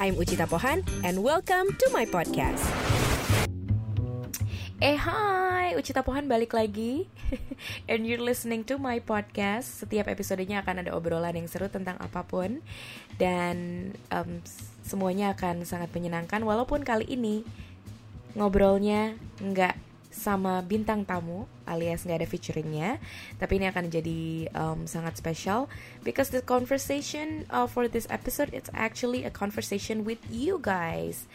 I'm Ucita Pohan and welcome to my podcast. Eh hai, Ucita Pohan balik lagi. And you're listening to my podcast. Setiap episodenya akan ada obrolan yang seru tentang apa pun. Dan um, semuanya akan sangat menyenangkan. Walaupun kali ini ngobrolnya nggak sama bintang tamu alias nggak ada featuringnya. Tapi ini akan jadi um, sangat spesial because the conversation uh, for this episode it's actually a conversation with you guys.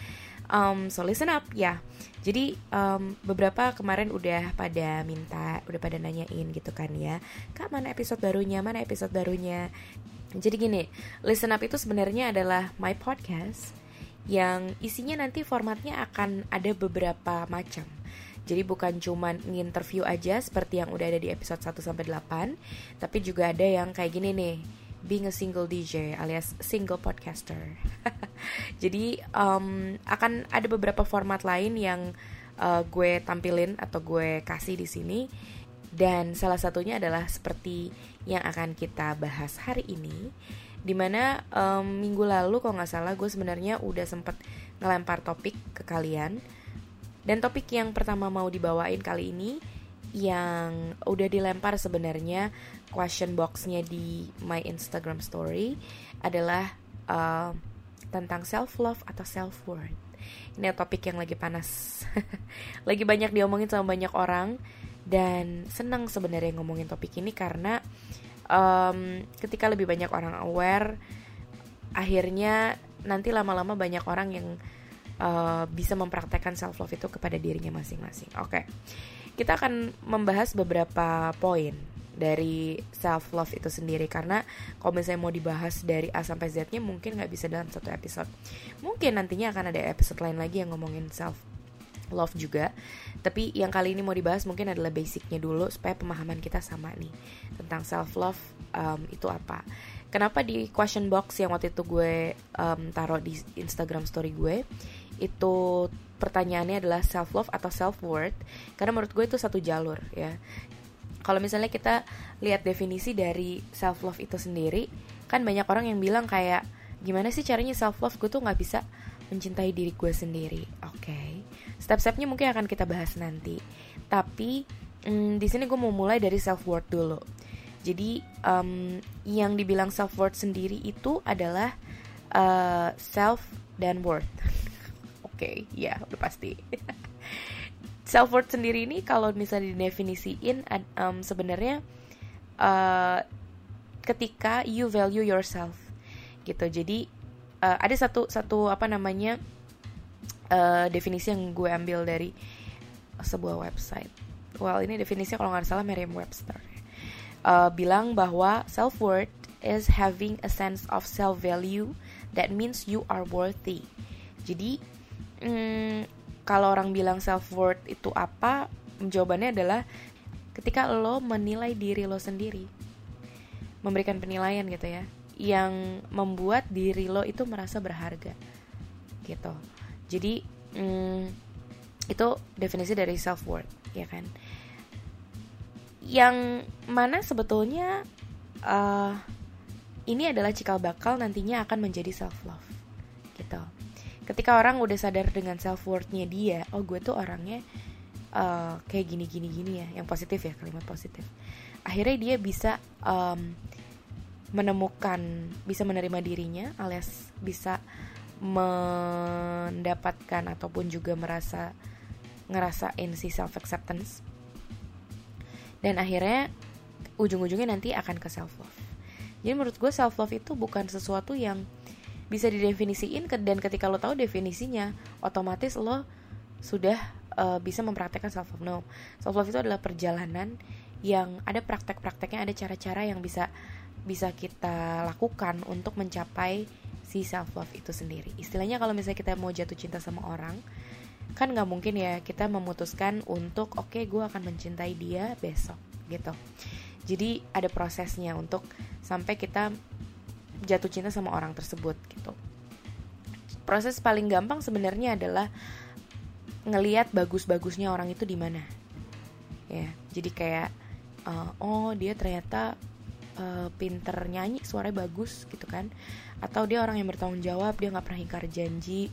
Um, so listen up ya. Jadi um, beberapa kemarin udah pada minta udah pada nanyain gitu kan ya. Kak mana episode barunya? Mana episode barunya? Jadi gini listen up itu sebenarnya adalah my podcast yang isinya nanti formatnya akan ada beberapa macam jadi bukan cuman nginterview aja seperti yang udah ada di episode 1 sampai 8, tapi juga ada yang kayak gini nih, being a single DJ alias single podcaster. Jadi um, akan ada beberapa format lain yang uh, gue tampilin atau gue kasih di sini dan salah satunya adalah seperti yang akan kita bahas hari ini di mana um, minggu lalu kalau nggak salah gue sebenarnya udah sempet ngelempar topik ke kalian dan topik yang pertama mau dibawain kali ini yang udah dilempar sebenarnya question boxnya di my Instagram story adalah uh, tentang self love atau self worth. Ini topik yang lagi panas, lagi banyak diomongin sama banyak orang dan senang sebenarnya ngomongin topik ini karena um, ketika lebih banyak orang aware, akhirnya nanti lama-lama banyak orang yang uh, bisa mempraktekkan self love itu kepada dirinya masing-masing. Oke, kita akan membahas beberapa poin dari self love itu sendiri karena kalau misalnya mau dibahas dari A sampai Z-nya mungkin nggak bisa dalam satu episode. Mungkin nantinya akan ada episode lain lagi yang ngomongin self love juga. Tapi yang kali ini mau dibahas mungkin adalah basicnya dulu supaya pemahaman kita sama nih tentang self love um, itu apa. Kenapa di question box yang waktu itu gue um, taruh di Instagram story gue itu pertanyaannya adalah self love atau self worth karena menurut gue itu satu jalur ya. Kalau misalnya kita lihat definisi dari self love itu sendiri kan banyak orang yang bilang kayak gimana sih caranya self love gue tuh nggak bisa mencintai diri gue sendiri. Oke. Okay. step-stepnya mungkin akan kita bahas nanti. Tapi hmm, di sini gue mau mulai dari self worth dulu. Jadi um, yang dibilang self worth sendiri itu adalah uh, self dan worth okay, ya udah pasti. Self worth sendiri ini kalau misalnya didefinisiin um, sebenarnya uh, ketika you value yourself gitu. Jadi uh, ada satu satu apa namanya uh, definisi yang gue ambil dari sebuah website. Well ini definisinya kalau nggak salah Merriam-Webster. Uh, bilang bahwa self worth is having a sense of self value that means you are worthy. Jadi hmm, kalau orang bilang self worth itu apa jawabannya adalah ketika lo menilai diri lo sendiri memberikan penilaian gitu ya yang membuat diri lo itu merasa berharga gitu. Jadi hmm, itu definisi dari self worth ya kan? Yang mana sebetulnya uh, ini adalah cikal bakal nantinya akan menjadi self love ketika orang udah sadar dengan self worthnya dia oh gue tuh orangnya uh, kayak gini gini gini ya yang positif ya kalimat positif. Akhirnya dia bisa um, menemukan bisa menerima dirinya alias bisa mendapatkan ataupun juga merasa ngerasain si self acceptance dan akhirnya ujung-ujungnya nanti akan ke self love jadi menurut gue self love itu bukan sesuatu yang bisa didefinisiin dan ketika lo tahu definisinya otomatis lo sudah uh, bisa mempraktekkan self love no self love itu adalah perjalanan yang ada praktek-prakteknya ada cara-cara yang bisa bisa kita lakukan untuk mencapai si self love itu sendiri. Istilahnya kalau misalnya kita mau jatuh cinta sama orang kan nggak mungkin ya kita memutuskan untuk oke okay, gue akan mencintai dia besok gitu. Jadi ada prosesnya untuk sampai kita jatuh cinta sama orang tersebut gitu. Proses paling gampang sebenarnya adalah ngeliat bagus-bagusnya orang itu di mana. Ya jadi kayak uh, oh dia ternyata uh, pinter nyanyi suaranya bagus gitu kan. Atau dia orang yang bertanggung jawab dia nggak pernah ingkar janji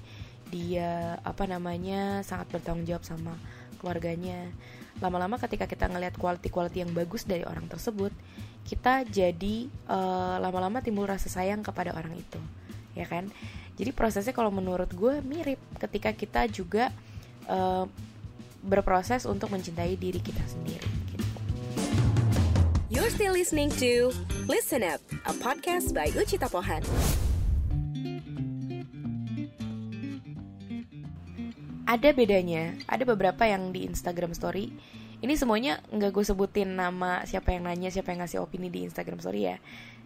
dia apa namanya sangat bertanggung jawab sama keluarganya. Lama-lama ketika kita ngelihat quality-quality yang bagus dari orang tersebut kita jadi uh, lama-lama timbul rasa sayang kepada orang itu ya kan jadi prosesnya kalau menurut gue mirip ketika kita juga uh, berproses untuk mencintai diri kita sendiri gitu. You're still listening to Listen Up, a podcast by Ucita Pohan. ada bedanya ada beberapa yang di Instagram Story ini semuanya nggak gue sebutin nama siapa yang nanya siapa yang ngasih opini di Instagram Story ya.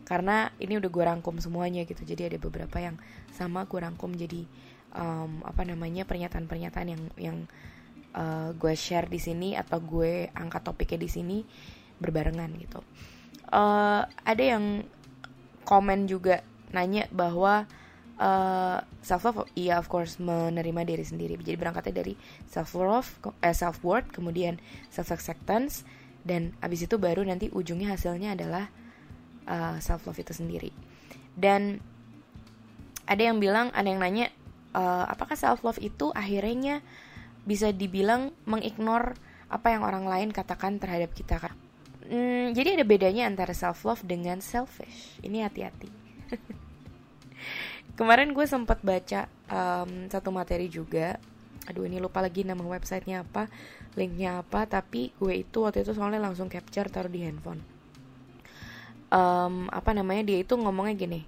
Karena ini udah gue rangkum semuanya gitu. Jadi ada beberapa yang sama gue rangkum jadi um, apa namanya pernyataan-pernyataan yang yang uh, gue share di sini atau gue angkat topiknya di sini berbarengan gitu. Uh, ada yang komen juga nanya bahwa uh, self love iya of course menerima diri sendiri. Jadi berangkatnya dari self love eh, self worth kemudian self acceptance dan abis itu baru nanti ujungnya hasilnya adalah uh, self love itu sendiri. Dan ada yang bilang ada yang nanya uh, apakah self love itu akhirnya bisa dibilang mengignore apa yang orang lain katakan terhadap kita kan hmm, jadi ada bedanya antara self love dengan selfish. Ini hati-hati kemarin gue sempat baca um, satu materi juga. Aduh ini lupa lagi nama websitenya apa linknya apa tapi gue itu waktu itu soalnya langsung capture taruh di handphone. Um, apa namanya dia itu ngomongnya gini.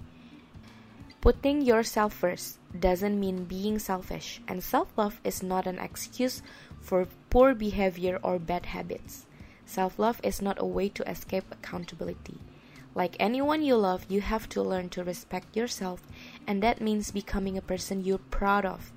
Putting yourself first doesn't mean being selfish and self love is not an excuse for poor behavior or bad habits. Self love is not a way to escape accountability Like anyone you love, you have to learn to respect yourself, and that means becoming a person you're proud of.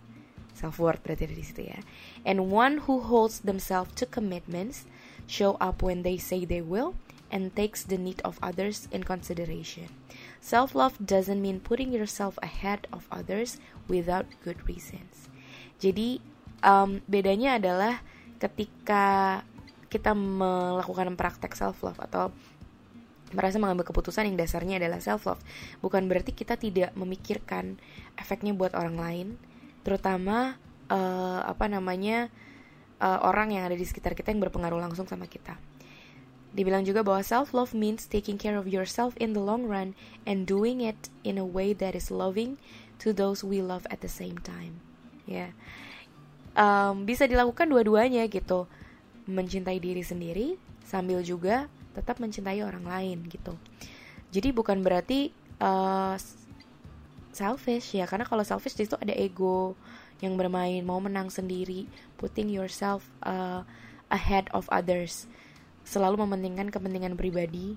Self worth berarti dari situ ya. And one who holds themselves to commitments, show up when they say they will, and takes the need of others in consideration. Self love doesn't mean putting yourself ahead of others without good reasons. Jadi um, bedanya adalah ketika kita melakukan praktek self love atau merasa mengambil keputusan yang dasarnya adalah self love bukan berarti kita tidak memikirkan efeknya buat orang lain terutama uh, apa namanya uh, orang yang ada di sekitar kita yang berpengaruh langsung sama kita. Dibilang juga bahwa self love means taking care of yourself in the long run and doing it in a way that is loving to those we love at the same time. Ya. Yeah. um, bisa dilakukan dua-duanya gitu. Mencintai diri sendiri sambil juga tetap mencintai orang lain gitu. Jadi bukan berarti uh, selfish ya. Karena kalau selfish itu ada ego yang bermain. Mau menang sendiri putting yourself uh, ahead of others. Selalu mementingkan kepentingan pribadi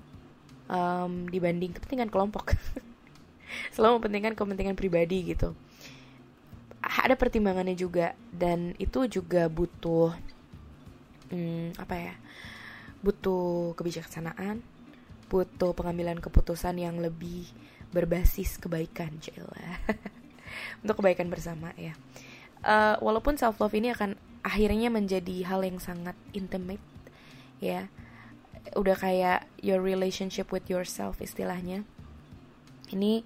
um, dibanding kepentingan kelompok. Selalu mementingkan kepentingan pribadi gitu. Ada pertimbangannya juga. Dan itu juga butuh hmm, apa ya butuh kebijaksanaan, butuh pengambilan keputusan yang lebih berbasis kebaikan, cila. Untuk kebaikan bersama ya. Uh, walaupun self love ini akan akhirnya menjadi hal yang sangat intimate ya. Udah kayak your relationship with yourself istilahnya. Ini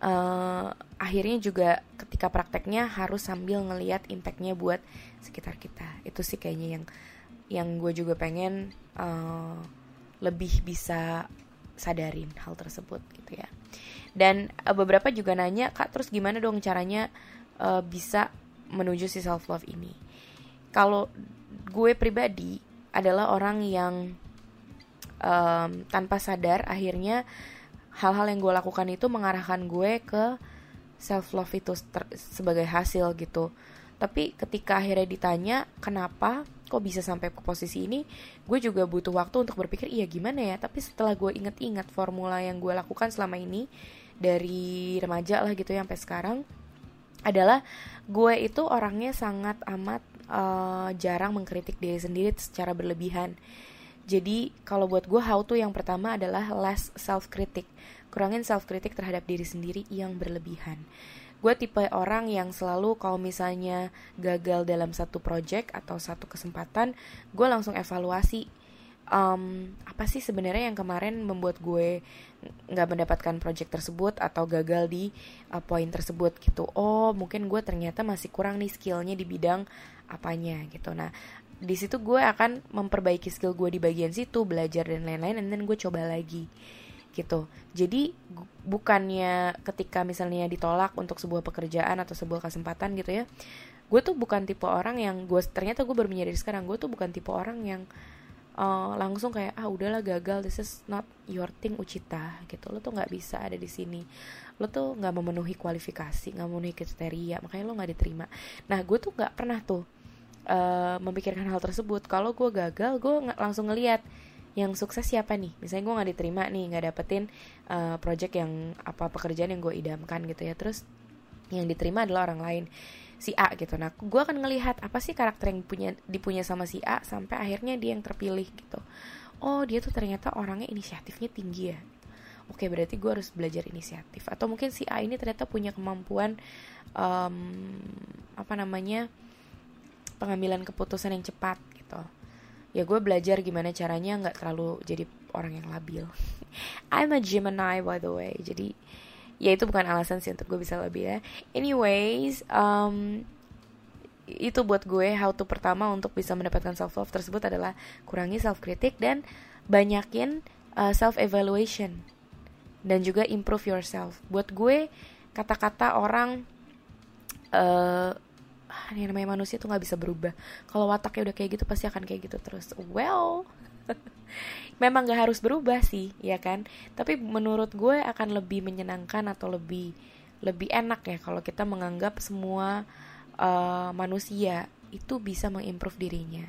uh, akhirnya juga ketika prakteknya harus sambil ngeliat impactnya buat sekitar kita. Itu sih kayaknya yang yang gue juga pengen uh, lebih bisa sadarin hal tersebut gitu ya. Dan uh, beberapa juga nanya kak terus gimana dong caranya uh, bisa menuju si self love ini? Kalau gue pribadi adalah orang yang um, tanpa sadar akhirnya hal-hal yang gue lakukan itu mengarahkan gue ke self love itu sebagai hasil gitu. Tapi ketika akhirnya ditanya kenapa kok bisa sampai ke posisi ini gue juga butuh waktu untuk berpikir iya gimana ya? Tapi setelah gue inget-inget formula yang gue lakukan selama ini dari remaja lah gitu ya sampai sekarang adalah gue itu orangnya sangat amat uh, jarang mengkritik diri sendiri secara berlebihan. Jadi kalau buat gue how to yang pertama adalah less self critic kurangin self critic terhadap diri sendiri yang berlebihan gue tipe orang yang selalu kalau misalnya gagal dalam satu project atau satu kesempatan gue langsung evaluasi um, apa sih sebenarnya yang kemarin membuat gue nggak mendapatkan project tersebut atau gagal di uh, poin tersebut? Gitu. Oh mungkin gue ternyata masih kurang nih skillnya di bidang apanya gitu. Nah di situ gue akan memperbaiki skill gue di bagian situ belajar dan lain-lain dan gue coba lagi gitu. Jadi bukannya ketika misalnya ditolak untuk sebuah pekerjaan atau sebuah kesempatan gitu ya gue tuh bukan tipe orang yang gue ternyata gue baru menyadari sekarang gue tuh bukan tipe orang yang uh, langsung kayak ah udahlah gagal this is not your thing Ucita gitu. Lo tuh nggak bisa ada di sini. Lo tuh nggak memenuhi kualifikasi nggak memenuhi kriteria makanya lo nggak diterima. Nah gue tuh nggak pernah tuh uh, memikirkan hal tersebut. Kalau gue gagal gue langsung ngeliat yang sukses siapa nih? Misalnya gue nggak diterima nih nggak dapetin uh, project yang apa pekerjaan yang gue idamkan gitu ya. Terus yang diterima adalah orang lain si A gitu. Nah gue akan ngelihat apa sih karakter yang punya dipunya sama si A sampai akhirnya dia yang terpilih gitu. Oh dia tuh ternyata orangnya inisiatifnya tinggi ya. Oke berarti gue harus belajar inisiatif. Atau mungkin si A ini ternyata punya kemampuan um, apa namanya pengambilan keputusan yang cepat ya gue belajar gimana caranya nggak terlalu jadi orang yang labil. I'm a Gemini by the way. Jadi ya itu bukan alasan sih untuk gue bisa lebih ya. Anyways um, itu buat gue how to pertama untuk bisa mendapatkan self love tersebut adalah kurangi self kritik dan banyakin uh, self evaluation dan juga improve yourself. Buat gue kata-kata orang uh, yang namanya manusia tuh nggak bisa berubah. Kalau wataknya udah kayak gitu pasti akan kayak gitu terus. Well memang gak harus berubah sih ya kan? Tapi menurut gue akan lebih menyenangkan atau lebih lebih enak ya kalau kita menganggap semua uh, manusia itu bisa mengimprove dirinya.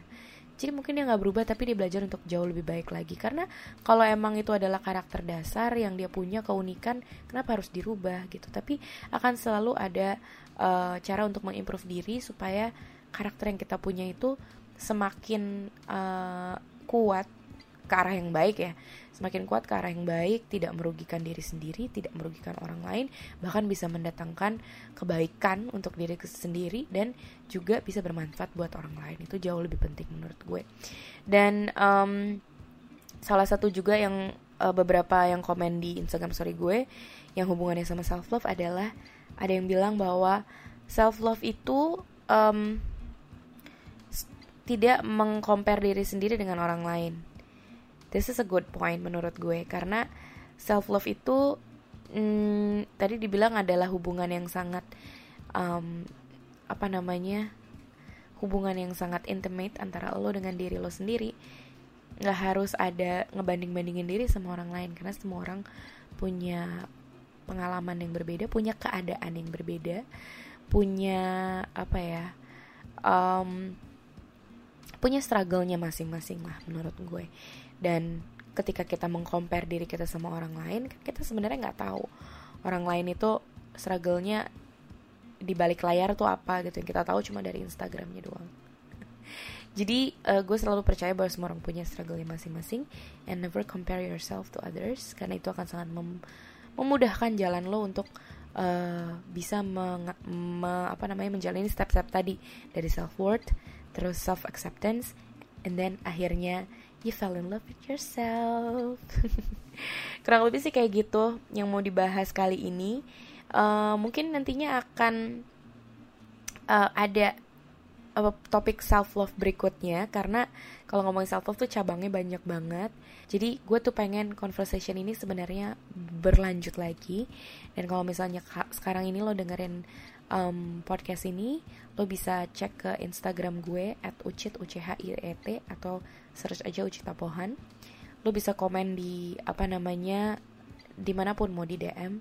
Jadi mungkin dia nggak berubah tapi dia belajar untuk jauh lebih baik lagi. Karena kalau emang itu adalah karakter dasar yang dia punya keunikan kenapa harus dirubah gitu? Tapi akan selalu ada uh, cara untuk mengimprove diri supaya karakter yang kita punya itu semakin uh, kuat ke arah yang baik ya. Semakin kuat ke arah yang baik tidak merugikan diri sendiri tidak merugikan orang lain bahkan bisa mendatangkan kebaikan untuk diri sendiri dan juga bisa bermanfaat buat orang lain. Itu jauh lebih penting menurut gue. Dan um, salah satu juga yang uh, beberapa yang komen di Instagram story gue yang hubungannya sama self love adalah ada yang bilang bahwa self love itu um, tidak mengcompare diri sendiri dengan orang lain. This is a good point menurut gue karena self love itu hmm, tadi dibilang adalah hubungan yang sangat um, apa namanya hubungan yang sangat intimate antara lo dengan diri lo sendiri. Nggak harus ada ngebanding bandingin diri sama orang lain karena semua orang punya pengalaman yang berbeda punya keadaan yang berbeda punya apa ya um, punya struggle-nya masing-masing lah menurut gue. Dan ketika kita mengcompare diri kita sama orang lain kan kita sebenarnya nggak tahu orang lain itu struggle-nya di balik layar tuh apa gitu. Yang kita tahu cuma dari Instagramnya doang. Jadi uh, gue selalu percaya bahwa semua orang punya struggle masing-masing and never compare yourself to others karena itu akan sangat mem memudahkan jalan lo untuk uh, bisa me apa namanya menjalani step-step tadi. Dari self worth terus self acceptance and then akhirnya you fell in love with yourself. Kurang lebih sih kayak gitu yang mau dibahas kali ini. Uh, mungkin nantinya akan uh, ada topik self love berikutnya karena kalau ngomongin self love tuh cabangnya banyak banget. Jadi gue tuh pengen conversation ini sebenarnya berlanjut lagi. Dan kalau misalnya sekarang ini lo dengerin um, podcast ini lo bisa cek ke Instagram gue at ucit u c h i e t atau search aja Ucita Pohan lo bisa komen di apa namanya di mana pun mau di DM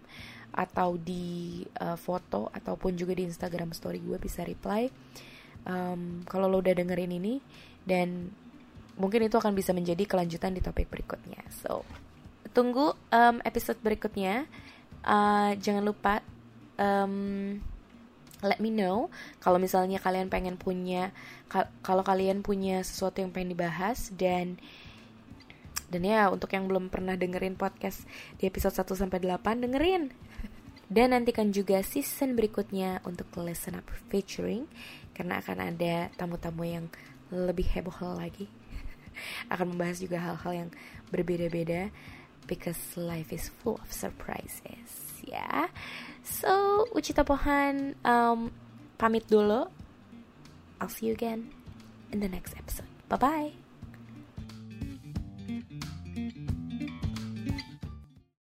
atau di uh, foto ataupun juga di Instagram story gue bisa reply um, kalau lo udah dengerin ini dan mungkin itu akan bisa menjadi kelanjutan di topik berikutnya. So tunggu um, episode berikutnya. Uh, jangan lupa um, let me know kalau misalnya kalian pengen punya kalau kalian punya sesuatu yang pengen dibahas dan dan ya untuk yang belum pernah dengerin podcast di episode 1 sampai 8 dengerin. Dan nantikan juga season berikutnya untuk Listen Up featuring karena akan ada tamu-tamu yang lebih heboh lagi. akan membahas juga hal-hal yang berbeda-beda because life is full of surprises ya yeah. so Ucita Pohan um, pamit dulu I'll see you again in the next episode bye bye